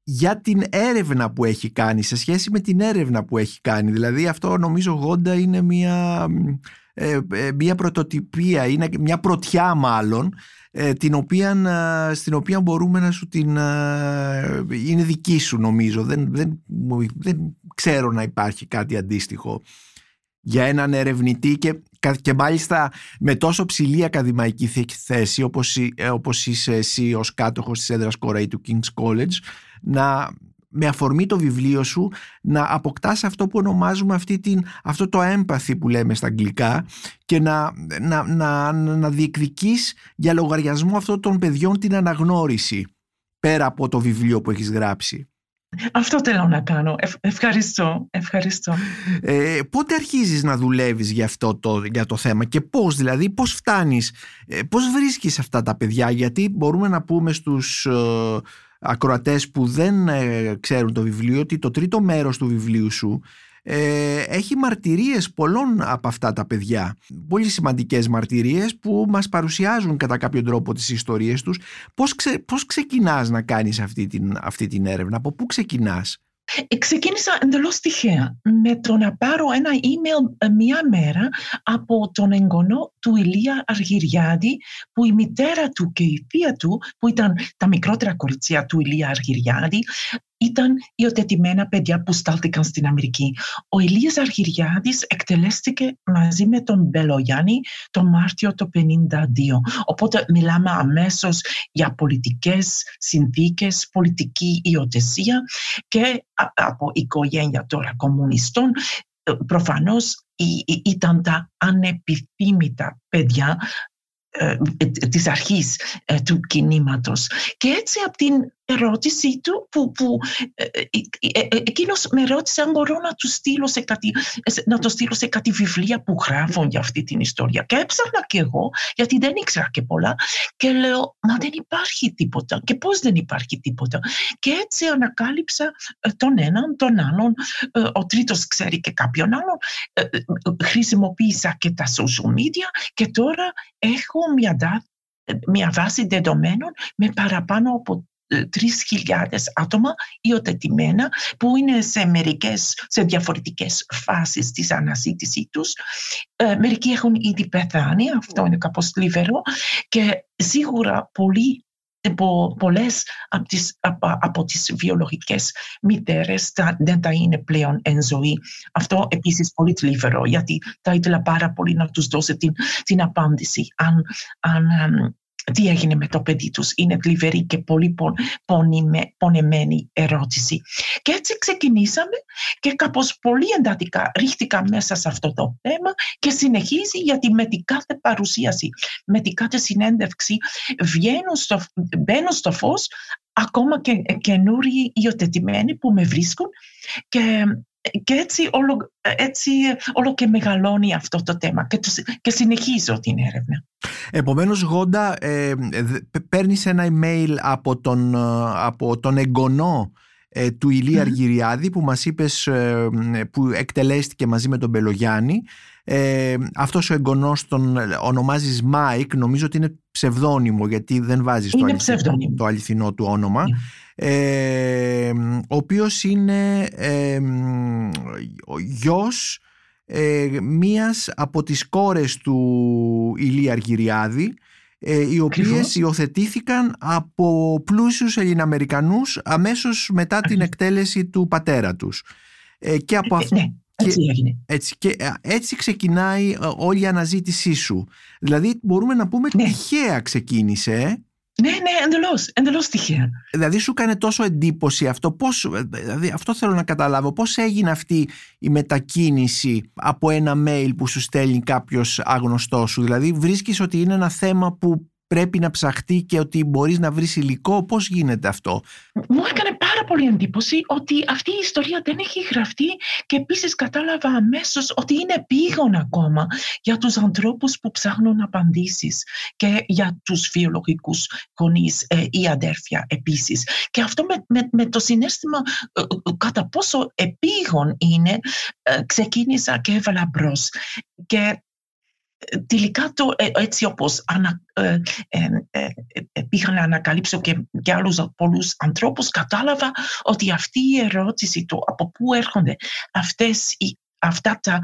για την έρευνα που έχει κάνει, σε σχέση με την έρευνα που έχει κάνει. Δηλαδή αυτό νομίζω γόντα είναι μια μια πρωτοτυπία, είναι μια πρωτιά μάλλον την οποία, στην οποία μπορούμε να σου την... είναι δική σου νομίζω. Δεν, δεν, δεν ξέρω να υπάρχει κάτι αντίστοιχο για έναν ερευνητή και, και μάλιστα με τόσο ψηλή ακαδημαϊκή θέση όπως, όπως είσαι εσύ ως κάτοχος της έδρας Κορέη του King's College να με αφορμή το βιβλίο σου να αποκτάς αυτό που ονομάζουμε αυτή την, αυτό το έμπαθη που λέμε στα αγγλικά και να, να, να, να διεκδικείς για λογαριασμό αυτών των παιδιών την αναγνώριση πέρα από το βιβλίο που έχεις γράψει. Αυτό θέλω να κάνω. ευχαριστώ. ευχαριστώ. Ε, πότε αρχίζεις να δουλεύεις για αυτό το, για το θέμα και πώς δηλαδή, πώς φτάνεις, ε, πώς βρίσκεις αυτά τα παιδιά γιατί μπορούμε να πούμε στους ε, ακροατές που δεν ε, ξέρουν το βιβλίο ότι το τρίτο μέρος του βιβλίου σου ε, έχει μαρτυρίες πολλών από αυτά τα παιδιά. Πολύ σημαντικές μαρτυρίες που μας παρουσιάζουν κατά κάποιο τρόπο τις ιστορίες τους. Πώς, ξε, πώς ξεκινάς να κάνεις αυτή την, αυτή την έρευνα, από πού ξεκινάς; Ε, ξεκίνησα εντελώς τυχαία. Με το να πάρω ένα email ε, μία μέρα από τον εγγονό του Ηλία Αργυριάδη που η μητέρα του και η θεία του που ήταν τα μικρότερα κοριτσιά του Ηλία Αργυριάδη ήταν υιοθετημένα παιδιά που στάλθηκαν στην Αμερική. Ο Ηλίας Αργυριάδης εκτελέστηκε μαζί με τον Μπελογιάννη το Μάρτιο το 1952. Οπότε μιλάμε αμέσως για πολιτικές συνθήκες, πολιτική υιοθεσία και από οικογένεια τώρα κομμουνιστών ε, προφανώς ήταν τα ανεπιθύμητα παιδιά ε, ε, της αρχής του κινήματος. Και έτσι από την ερώτησή του που, που ε, ε, ε, εκείνος με ρώτησε αν μπορώ να, του στείλω σε κάτι, να το στείλω σε κάτι βιβλία που γράφουν για αυτή την ιστορία. Και έψαχνα και εγώ, γιατί δεν ήξερα και πολλά, και λέω, μα δεν υπάρχει τίποτα. Και πώς δεν υπάρχει τίποτα. Και έτσι ανακάλυψα τον έναν, τον άλλον, ο τρίτος ξέρει και κάποιον άλλον. Χρησιμοποίησα και τα social media και τώρα έχω μια, μια βάση δεδομένων με παραπάνω από 3.000 άτομα υιοθετημένα που είναι σε, μερικές, σε διαφορετικές φάσεις της αναζήτησής τους. Ε, μερικοί έχουν ήδη πεθάνει, αυτό είναι κάπως λιβερό και σίγουρα πολλοί από πολλές από τις, από, από τις βιολογικές μητέρες δεν θα είναι πλέον εν ζωή. Αυτό επίσης πολύ θλιβερό γιατί θα ήθελα πάρα πολύ να τους δώσω την, την απάντηση αν, αν τι έγινε με το παιδί τους; Είναι θλιβερή και πολύ πονεμένη ερώτηση. Και έτσι ξεκινήσαμε και κάπως πολύ εντατικά ρίχτηκα μέσα σε αυτό το θέμα και συνεχίζει γιατί με την κάθε παρουσίαση, με την κάθε συνέντευξη βγαίνουν στο, μπαίνουν στο φως ακόμα και καινούριοι υιοθετημένοι που με βρίσκουν και και έτσι όλο, έτσι όλο και μεγαλώνει αυτό το θέμα και, και συνεχίζω την έρευνα. Επομένως Γόντα ε, παίρνεις ένα email από τον, από τον εγγονό ε, του Ηλία Αργυριάδη που μας είπες ε, που εκτελέστηκε μαζί με τον Μπελογιάννη ε, αυτός ο εγγονός τον ονομάζεις Μάικ νομίζω ότι είναι ψευδόνυμο γιατί δεν βάζεις το αληθινό, το αληθινό, του όνομα. Ναι. ε, ο οποίος είναι ε, ο γιος ε, μίας από τις κόρες του Ηλία Αργυριάδη ε, οι οποίες υιοθετήθηκαν από πλούσιους Ελληνοαμερικανούς αμέσως μετά την εκτέλεση του πατέρα τους. Ε, και από αυτό... Ναι. Έτσι έγινε. Έτσι, και έτσι ξεκινάει όλη η αναζήτησή σου. Δηλαδή μπορούμε να πούμε ναι. τυχαία ξεκίνησε. Ναι, ναι, εντελώς, εντελώς τυχαία. Δηλαδή σου έκανε τόσο εντύπωση αυτό, πώς, δηλαδή αυτό θέλω να καταλάβω, πώς έγινε αυτή η μετακίνηση από ένα mail που σου στέλνει κάποιος άγνωστός σου, δηλαδή βρίσκεις ότι είναι ένα θέμα που πρέπει να ψαχτεί και ότι μπορείς να βρεις υλικό. Πώς γίνεται αυτό; Μου έκανε πάρα πολύ εντύπωση ότι αυτή η ιστορία δεν έχει γραφτεί και επίσης κατάλαβα αμέσως ότι είναι επίγον ακόμα για τους ανθρώπους που ψάχνουν απαντήσεις και για τους βιολογικούς γονείς ε, ή αδέρφια επίσης. Και αυτό με, με, το συνέστημα ε, ε, κατά πόσο επίγον είναι ξεκίνησα και έβαλα μπρος. Και τελικά το, ε, έτσι όπως ανα, ε, ε, ε, πήγα να ανακαλύψω και, και άλλους πολλούς ανθρώπους κατάλαβα ότι αυτή η ερώτηση το από πού έρχονται αυτές, αυτά τα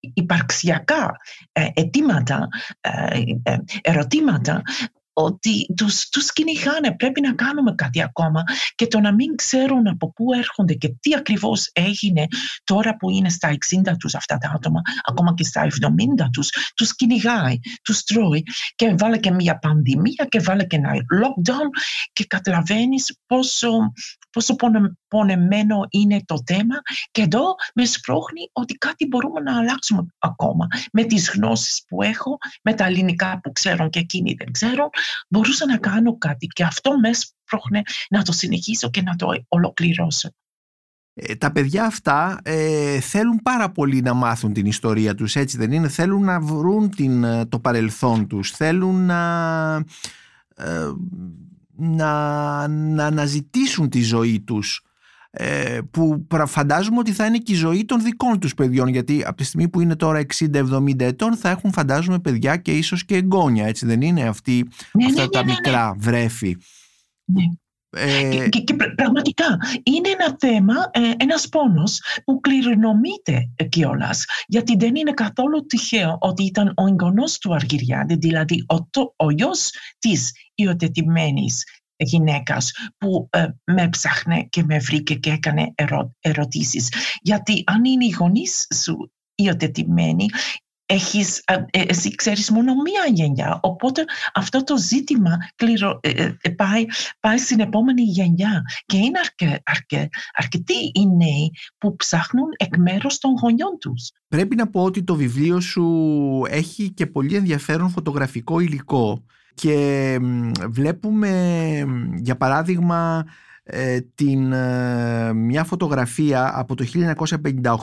υπαρξιακά αιτήματα, ερωτήματα ότι τους, τους κυνηγάνε, πρέπει να κάνουμε κάτι ακόμα και το να μην ξέρουν από πού έρχονται και τι ακριβώς έγινε τώρα που είναι στα 60 τους αυτά τα άτομα, ακόμα και στα 70 τους, τους κυνηγάει, τους τρώει και βάλε και μια πανδημία και βάλε και ένα lockdown και καταλαβαίνεις πόσο πόσο πονεμένο είναι το θέμα και εδώ με σπρώχνει ότι κάτι μπορούμε να αλλάξουμε ακόμα. Με τις γνώσεις που έχω, με τα ελληνικά που ξέρω και εκείνοι δεν ξέρουν, μπορούσα να κάνω κάτι και αυτό με σπρώχνει να το συνεχίσω και να το ολοκληρώσω. Ε, τα παιδιά αυτά ε, θέλουν πάρα πολύ να μάθουν την ιστορία τους, έτσι δεν είναι; Θέλουν να βρουν την, ε, το παρελθόν τους, θέλουν να... Ε, να, να αναζητήσουν τη ζωή τους ε, που φαντάζομαι ότι θα είναι και η ζωή των δικών τους παιδιών γιατί από τη στιγμή που είναι τώρα 60-70 ετών θα έχουν φαντάζομαι παιδιά και ίσως και εγγόνια έτσι δεν είναι αυτοί, ναι, αυτά ναι, τα ναι, ναι, μικρά βρέφη ναι. Ε... Και, και, πραγματικά είναι ένα θέμα, ε, ένας πόνος που κληρονομείται κιόλας. Γιατί δεν είναι καθόλου τυχαίο ότι ήταν ο εγγονός του Αργυριάδη, δηλαδή ο, το, ο γιος της υιοθετημένης γυναίκας που ε, με ψάχνε και με βρήκε και έκανε ερω, ερωτήσεις. Γιατί αν είναι οι γονείς σου υιοθετημένοι, έχεις, ε, εσύ ξέρεις μόνο μία γενιά. Οπότε αυτό το ζήτημα κληρο, ε, ε, πάει, πάει στην επόμενη γενιά. Και είναι αρκε, αρκε, αρκετοί οι νέοι που ψάχνουν εκ μέρους των γονιών τους. Πρέπει να πω ότι το βιβλίο σου έχει και πολύ ενδιαφέρον φωτογραφικό υλικό και βλέπουμε για παράδειγμα την, μια φωτογραφία από το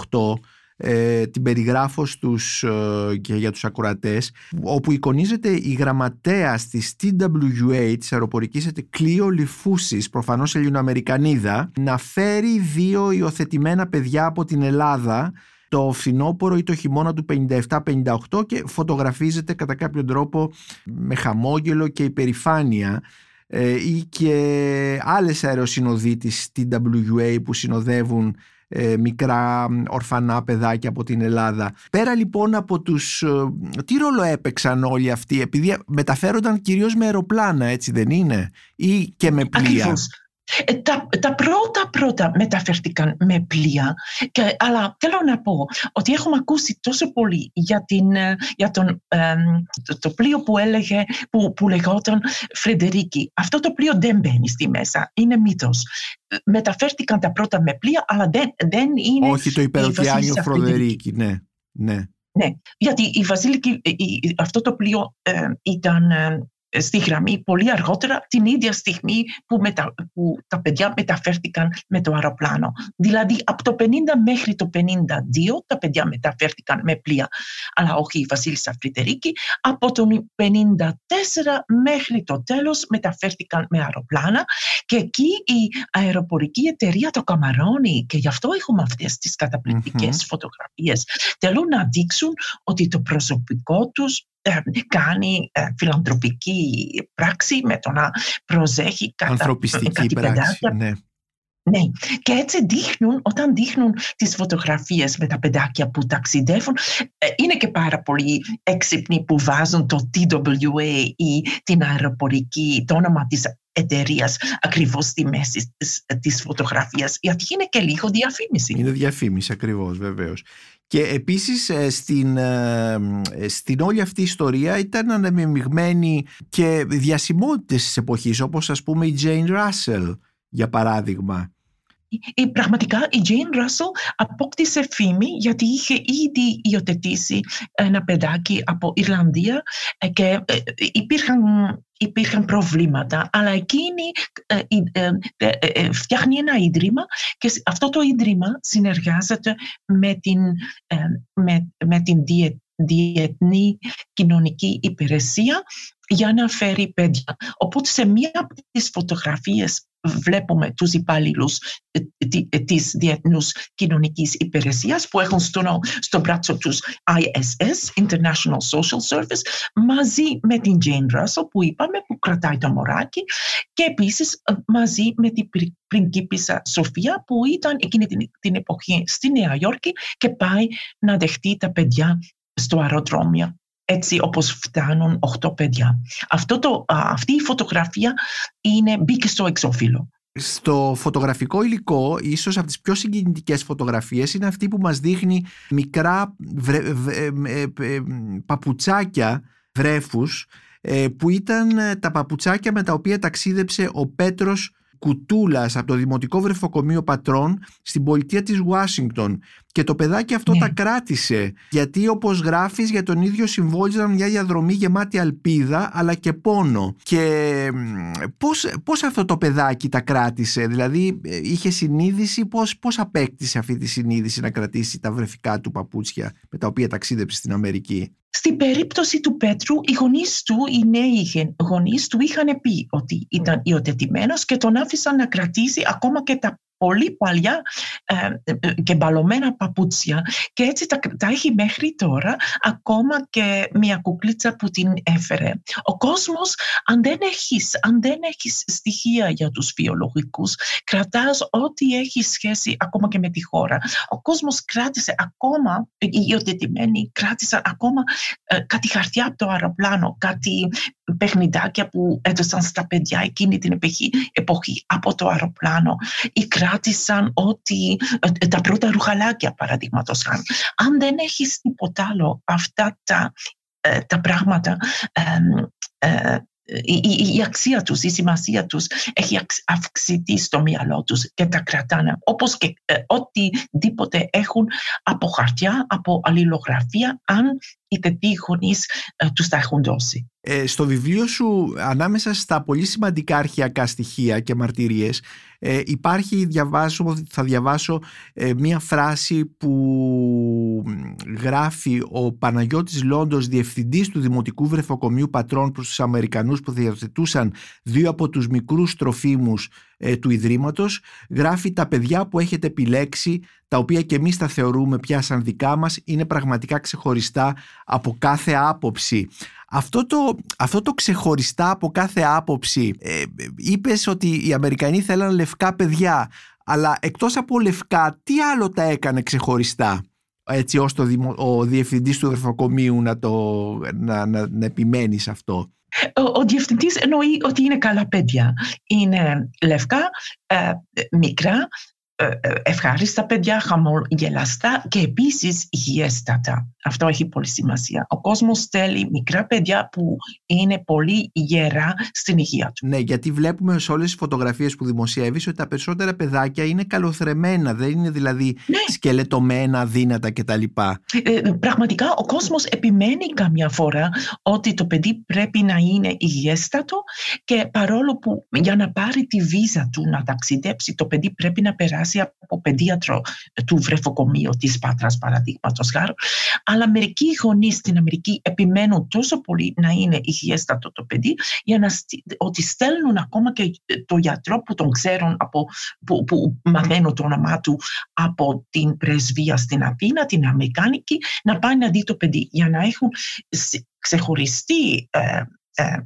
1958 ε, την περιγράφω στους, ε, και για τους ακροατές όπου εικονίζεται η γραμματέα της TWA της αεροπορικής Κλείο Λιφούσης προφανώς Ελληνοαμερικανίδα να φέρει δύο υιοθετημένα παιδιά από την Ελλάδα το φθινόπωρο ή το χειμώνα του 57-58 και φωτογραφίζεται κατά κάποιο τρόπο με χαμόγελο και υπερηφάνεια. Ε, ή και άλλες αεροσυνοδοί της TWA που συνοδεύουν ε, μικρά ορφανά παιδάκια από την Ελλάδα. Πέρα λοιπόν από τους... Ε, τι ρόλο έπαιξαν όλοι αυτοί, επειδή μεταφέρονταν κυρίως με αεροπλάνα, έτσι δεν είναι, ή και με πλοία; Ακριβώς. Ε, τα, τα πρώτα πρώτα μεταφέρθηκαν με πλοία, και, αλλά θέλω να πω ότι έχουμε ακούσει τόσο πολύ για, την, ε, για τον, το, το, πλοίο που έλεγε, που, που λεγόταν Φρεντερίκη. Αυτό το πλοίο δεν μπαίνει στη μέσα, είναι μύθος. Μεταφέρθηκαν τα πρώτα με πλοία, αλλά δεν, δεν είναι... Όχι το υπεροτιάνιο Φρεντερίκη, ναι. ναι. Ναι, γιατί η Βασίλικη, αυτό το πλοίο ε, ήταν στη γραμμή πολύ αργότερα την ίδια στιγμή που, μετα, που τα παιδιά μεταφέρθηκαν με το αεροπλάνο. Δηλαδή από το 50 μέχρι το 52 τα παιδιά μεταφέρθηκαν με πλοία. Αλλά όχι η Βασίλισσα Φριτερίκη. Από το 54 μέχρι το τέλος μεταφέρθηκαν με αεροπλάνα και εκεί η αεροπορική εταιρεία το καμαρώνει και γι' αυτό έχουμε αυτές τις καταπληκτικές mm-hmm. φωτογραφίες. Θέλουν να δείξουν ότι το προσωπικό τους ε, κάνει ε, φιλανθρωπική πράξη με το να προσέχει κατά Ανθρωπιστική πράξη, ναι. Ναι, και έτσι δείχνουν, όταν δείχνουν τις φωτογραφίες με τα παιδάκια που ταξιδεύουν, ε, είναι και πάρα πολύ έξυπνοι που βάζουν το TWA ή την αεροπορική, το όνομα της εταιρείας ακριβώς στη μέση της φωτογραφίας, γιατί είναι και λίγο διαφήμιση. Είναι διαφήμιση, ακριβώς, βεβαίως. Και επίσης ε, στην, ε, στην όλη αυτή η ιστορία ήταν αναμειγμένοι και διασημότητες της εποχής όπως ας πούμε η Jane Russell για παράδειγμα. Η, πραγματικά η Jane Russell απόκτησε φήμη γιατί είχε ήδη υιοθετήσει ένα παιδάκι από Ιρλανδία ε, και υπήρχαν υπήρχαν προβλήματα, αλλά εκείνη ε, ε, ε, φτιάχνει ένα ίδρυμα και αυτό το ίδρυμα συνεργάζεται με την, με, με την διεθνή κοινωνική υπηρεσία για να φέρει παιδιά. Οπότε σε μία από τις φωτογραφίες βλέπουμε τους υπάλληλους ε, ε, της Διεθνούς Κοινωνικής Υπηρεσίας που έχουν στο, στο μπράτσο τους ISS, International Social Service, μαζί με την Jane Russell που είπαμε που κρατάει το μωράκι και επίσης ε, μαζί με την πριγκίπισσα Σοφία που ήταν εκείνη την, την εποχή στη Νέα Υόρκη και πάει να δεχτεί τα παιδιά στο αεροδρόμιο έτσι όπως φτάνουν 8 παιδιά. Αυτό το, αυτή η φωτογραφία είναι, μπήκε στο εξώφυλλο. Στο φωτογραφικό υλικό, ίσως από τις πιο συγκινητικές φωτογραφίες είναι αυτή που μας δείχνει μικρά βρε, ε, ε, ε, παπουτσάκια βρέφους που ήταν τα παπουτσάκια με τα οποία ταξίδεψε ο Πέτρος Κουτούλας από το Δημοτικό Βρεφοκομείο Πατρών στην πολιτεία της Ουάσιγκτον και το παιδάκι αυτό ναι. τα κράτησε γιατί όπως γράφεις για τον ίδιο συμβόλιζαν μια διαδρομή γεμάτη αλπίδα αλλά και πόνο και πώς, πώς αυτό το παιδάκι τα κράτησε δηλαδή ε, είχε συνείδηση πώς, πώς απέκτησε αυτή τη συνείδηση να κρατήσει τα βρεφικά του παπούτσια με τα οποία ταξίδεψε στην Αμερική; Στην περίπτωση του Πέτρου, οι γονείς του, οι νέοι γονείς του είχαν πει ότι ήταν υιοθετημένο και τον άφησαν να κρατήσει ακόμα και τα πολύ παλιά ε, ε, και μπαλωμένα παπούτσια και έτσι τα, τα έχει μέχρι τώρα ακόμα και μια κουκλίτσα που την έφερε. Ο κόσμος αν δεν έχεις, αν δεν έχεις στοιχεία για τους βιολογικούς κρατάς ό,τι έχει σχέση ακόμα και με τη χώρα. Ο κόσμος κράτησε ακόμα, οι υιοθετημένοι κράτησαν ακόμα ε, κάτι χαρτιά από το αεροπλάνο, κάτι παιχνιδάκια που έδωσαν στα παιδιά εκείνη την εποχή, από το αεροπλάνο ή κράτησαν ότι ε, τα πρώτα ρουχαλάκια παραδείγματος χάρη. Αν δεν έχεις τίποτα άλλο αυτά τα, ε, τα πράγματα ε, η, η, αξία τους, η σημασία τους έχει αυξηθεί στο μυαλό τους και τα κρατάνε όπως και ε, οτιδήποτε έχουν από χαρτιά, από αλληλογραφία αν οι τετοί γονείς ε, τους τα έχουν δώσει. Ε, στο βιβλίο σου ανάμεσα στα πολύ σημαντικά αρχαιακά στοιχεία και μαρτυρίες ε, υπάρχει, διαβάσω, θα διαβάσω ε, μία φράση που γράφει ο Παναγιώτης Λόντος, διευθυντής του Δημοτικού Βρεφοκομείου Πατρών προς τους Αμερικανούς που διαθετούσαν δύο από τους μικρούς τροφίμους ε, του Ιδρύματος, γράφει τα παιδιά που έχετε επιλέξει, τα οποία και εμείς τα θεωρούμε πια σαν δικά μας, είναι πραγματικά ξεχωριστά από κάθε άποψη. Αυτό το, αυτό το ξεχωριστά από κάθε άποψη, ε, είπες ότι οι Αμερικανοί θέλαν λευκά παιδιά, αλλά εκτός από λευκά, τι άλλο τα έκανε ξεχωριστά έτσι ώστε ο, ο διευθυντής του Δερφοκομείου να, το, να, να, να επιμένει σε αυτό; Ο, ο διευθυντής εννοεί ότι είναι καλά παιδιά. Είναι λευκά, ε, μικρά, ε, ε, ευχάριστα παιδιά, χαμογελαστά και επίσης υγιέστατα. Αυτό έχει πολύ σημασία. Ο κόσμος θέλει μικρά παιδιά που είναι πολύ γερά στην υγεία του. Ναι, γιατί βλέπουμε σε όλες τις φωτογραφίες που δημοσιεύεις ότι τα περισσότερα παιδάκια είναι καλοθρεμένα, δεν είναι δηλαδή ναι. σκελετωμένα, δύνατα κτλ. Ε, πραγματικά ο κόσμος επιμένει καμιά φορά ότι το παιδί πρέπει να είναι υγιέστατο και παρόλο που για να πάρει τη βίζα του να ταξιδέψει το παιδί πρέπει να περάσει από παιδίατρο του βρεφοκομείου της Πάτρας παραδείγματος χάρη. Αλλά μερικοί γονείς στην Αμερική επιμένουν τόσο πολύ να είναι υγιέστατο το παιδί για να ότι στέλνουν ακόμα και το γιατρό που τον ξέρουν από, που, που μαθαίνουν το όνομά του από την πρεσβεία στην Αθήνα, την Αμερικάνικη, να πάει να δει το παιδί για να έχουν ξεχωριστεί ε, ε,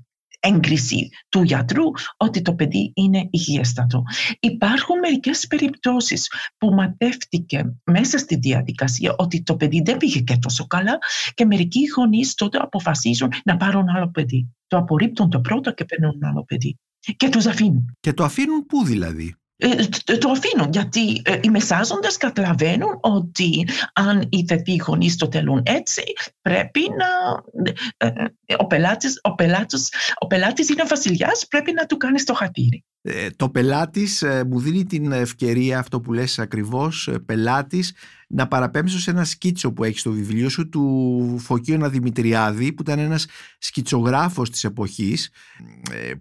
έγκριση του γιατρού ότι το παιδί είναι υγιέστατο. Υπάρχουν μερικές περιπτώσεις που ματεύτηκε μέσα στη διαδικασία ότι το παιδί δεν πήγε και τόσο καλά και μερικοί γονείς τότε αποφασίζουν να πάρουν άλλο παιδί. Το απορρίπτουν το πρώτο και παίρνουν άλλο παιδί. Και τους αφήνουν. Και το αφήνουν πού δηλαδή; Ε, το αφήνουν γιατί ε, οι μεσάζοντες καταλαβαίνουν ότι αν οι θετοί γονείς το θέλουν έτσι πρέπει να ε, ο πελάτης, ο πελάτης, ο πελάτης είναι βασιλιάς πρέπει να του κάνεις το χατήρι. Ε, το πελάτης ε, μου δίνει την ευκαιρία αυτό που λες ακριβώς ε, πελάτης να παραπέμψω σε ένα σκίτσο που έχει στο βιβλίο σου του Φωκίου Δημητριάδη που ήταν ένας σκιτσογράφος της εποχής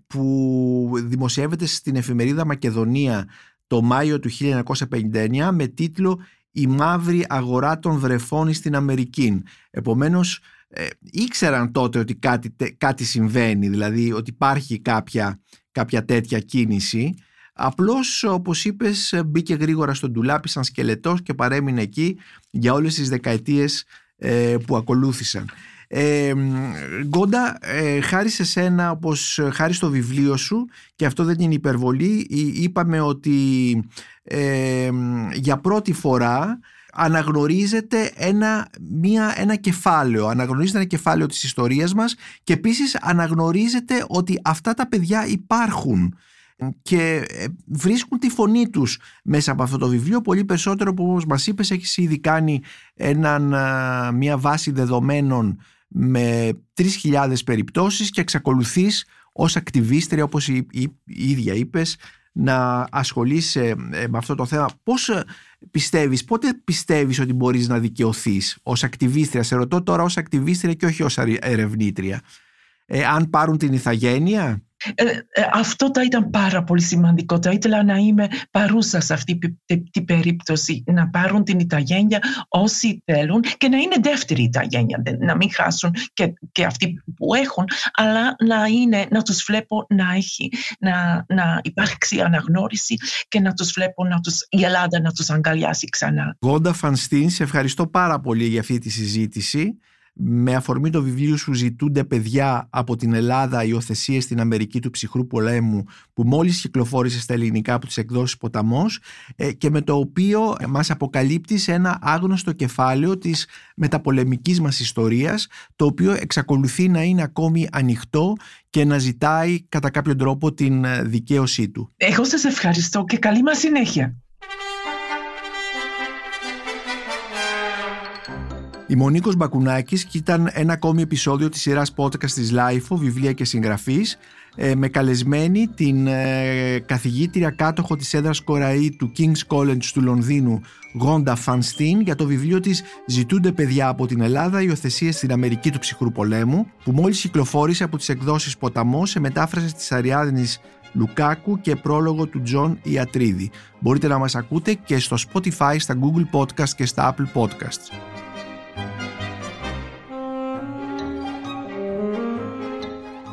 που δημοσιεύεται στην εφημερίδα Μακεδονία το Μάιο του 1959 με τίτλο η μαύρη αγορά των βρεφών στην Αμερική. Επομένως ε, ήξεραν τότε ότι κάτι, κάτι συμβαίνει, δηλαδή ότι υπάρχει κάποια, κάποια τέτοια κίνηση. Απλώς όπως είπες μπήκε γρήγορα στον ντουλάπι σαν σκελετός και παρέμεινε εκεί για όλες τις δεκαετίες ε, που ακολούθησαν. Ε, Γκόντα, ε, χάρη σε σένα, όπως χάρη στο βιβλίο σου, και αυτό δεν είναι υπερβολή, είπαμε ότι ε, για πρώτη φορά αναγνωρίζεται ένα, μια, ένα κεφάλαιο, αναγνωρίζεται ένα κεφάλαιο της ιστορίας μας και επίσης αναγνωρίζεται ότι αυτά τα παιδιά υπάρχουν και ε, βρίσκουν τη φωνή τους μέσα από αυτό το βιβλίο πολύ περισσότερο που όπως μας είπες έχεις ήδη κάνει έναν, μια βάση δεδομένων με 3.000 περιπτώσεις και εξακολουθείς ως ακτιβίστρια όπως η, η, η ίδια είπες να ασχολείσαι ε, με αυτό το θέμα. Πώς ε, πιστεύεις, πότε πιστεύεις ότι μπορείς να δικαιωθείς ως ακτιβίστρια; Σε ρωτώ τώρα ως ακτιβίστρια και όχι ως ερευνήτρια. Ε, αν πάρουν την ηθαγένεια; Ε, ε, αυτό θα ήταν πάρα πολύ σημαντικό. Θα ήθελα να είμαι παρούσα σε αυτή την περίπτωση, να πάρουν την Ιταγένεια όσοι θέλουν και να είναι δεύτερη Ιταγένεια, να μην χάσουν και, και αυτοί που έχουν, αλλά να, είναι, να τους βλέπω να, έχει, να, να υπάρξει αναγνώριση και να τους βλέπω να τους, η Ελλάδα να τους αγκαλιάσει ξανά. Γόντα Φανστίν, σε ευχαριστώ πάρα πολύ για αυτή τη συζήτηση με αφορμή το βιβλίο σου ζητούνται παιδιά από την Ελλάδα υιοθεσίες στην Αμερική του ψυχρού πολέμου που μόλις κυκλοφόρησε στα ελληνικά από τις εκδόσεις Ποταμός ε, και με το οποίο μας αποκαλύπτεις ένα άγνωστο κεφάλαιο της μεταπολεμικής μας ιστορίας το οποίο εξακολουθεί να είναι ακόμη ανοιχτό και να ζητάει κατά κάποιο τρόπο την δικαίωσή του. Εγώ σας ευχαριστώ και καλή μας συνέχεια. Ήμουν ο Νίκος Μπακουνάκης και ήταν ένα ακόμη επεισόδιο της σειράς podcast της LiFO, βιβλία και συγγραφής, ε, με καλεσμένη την ε, καθηγήτρια κάτοχο της έδρας Κοραή του King's College του Λονδίνου, Γόντα Βαν Στιν, για το βιβλίο της «Ζητούνται παιδιά από την Ελλάδα, υιοθεσίες στην Αμερική του ψυχρού πολέμου», που μόλις κυκλοφόρησε από τις εκδόσεις Ποταμό σε μετάφραση της Αριάδνης Λουκάκου και πρόλογο του Τζον Ιατρίδη. Μπορείτε να μας ακούτε και στο Spotify, στα Google Podcast και στα Apple Podcasts.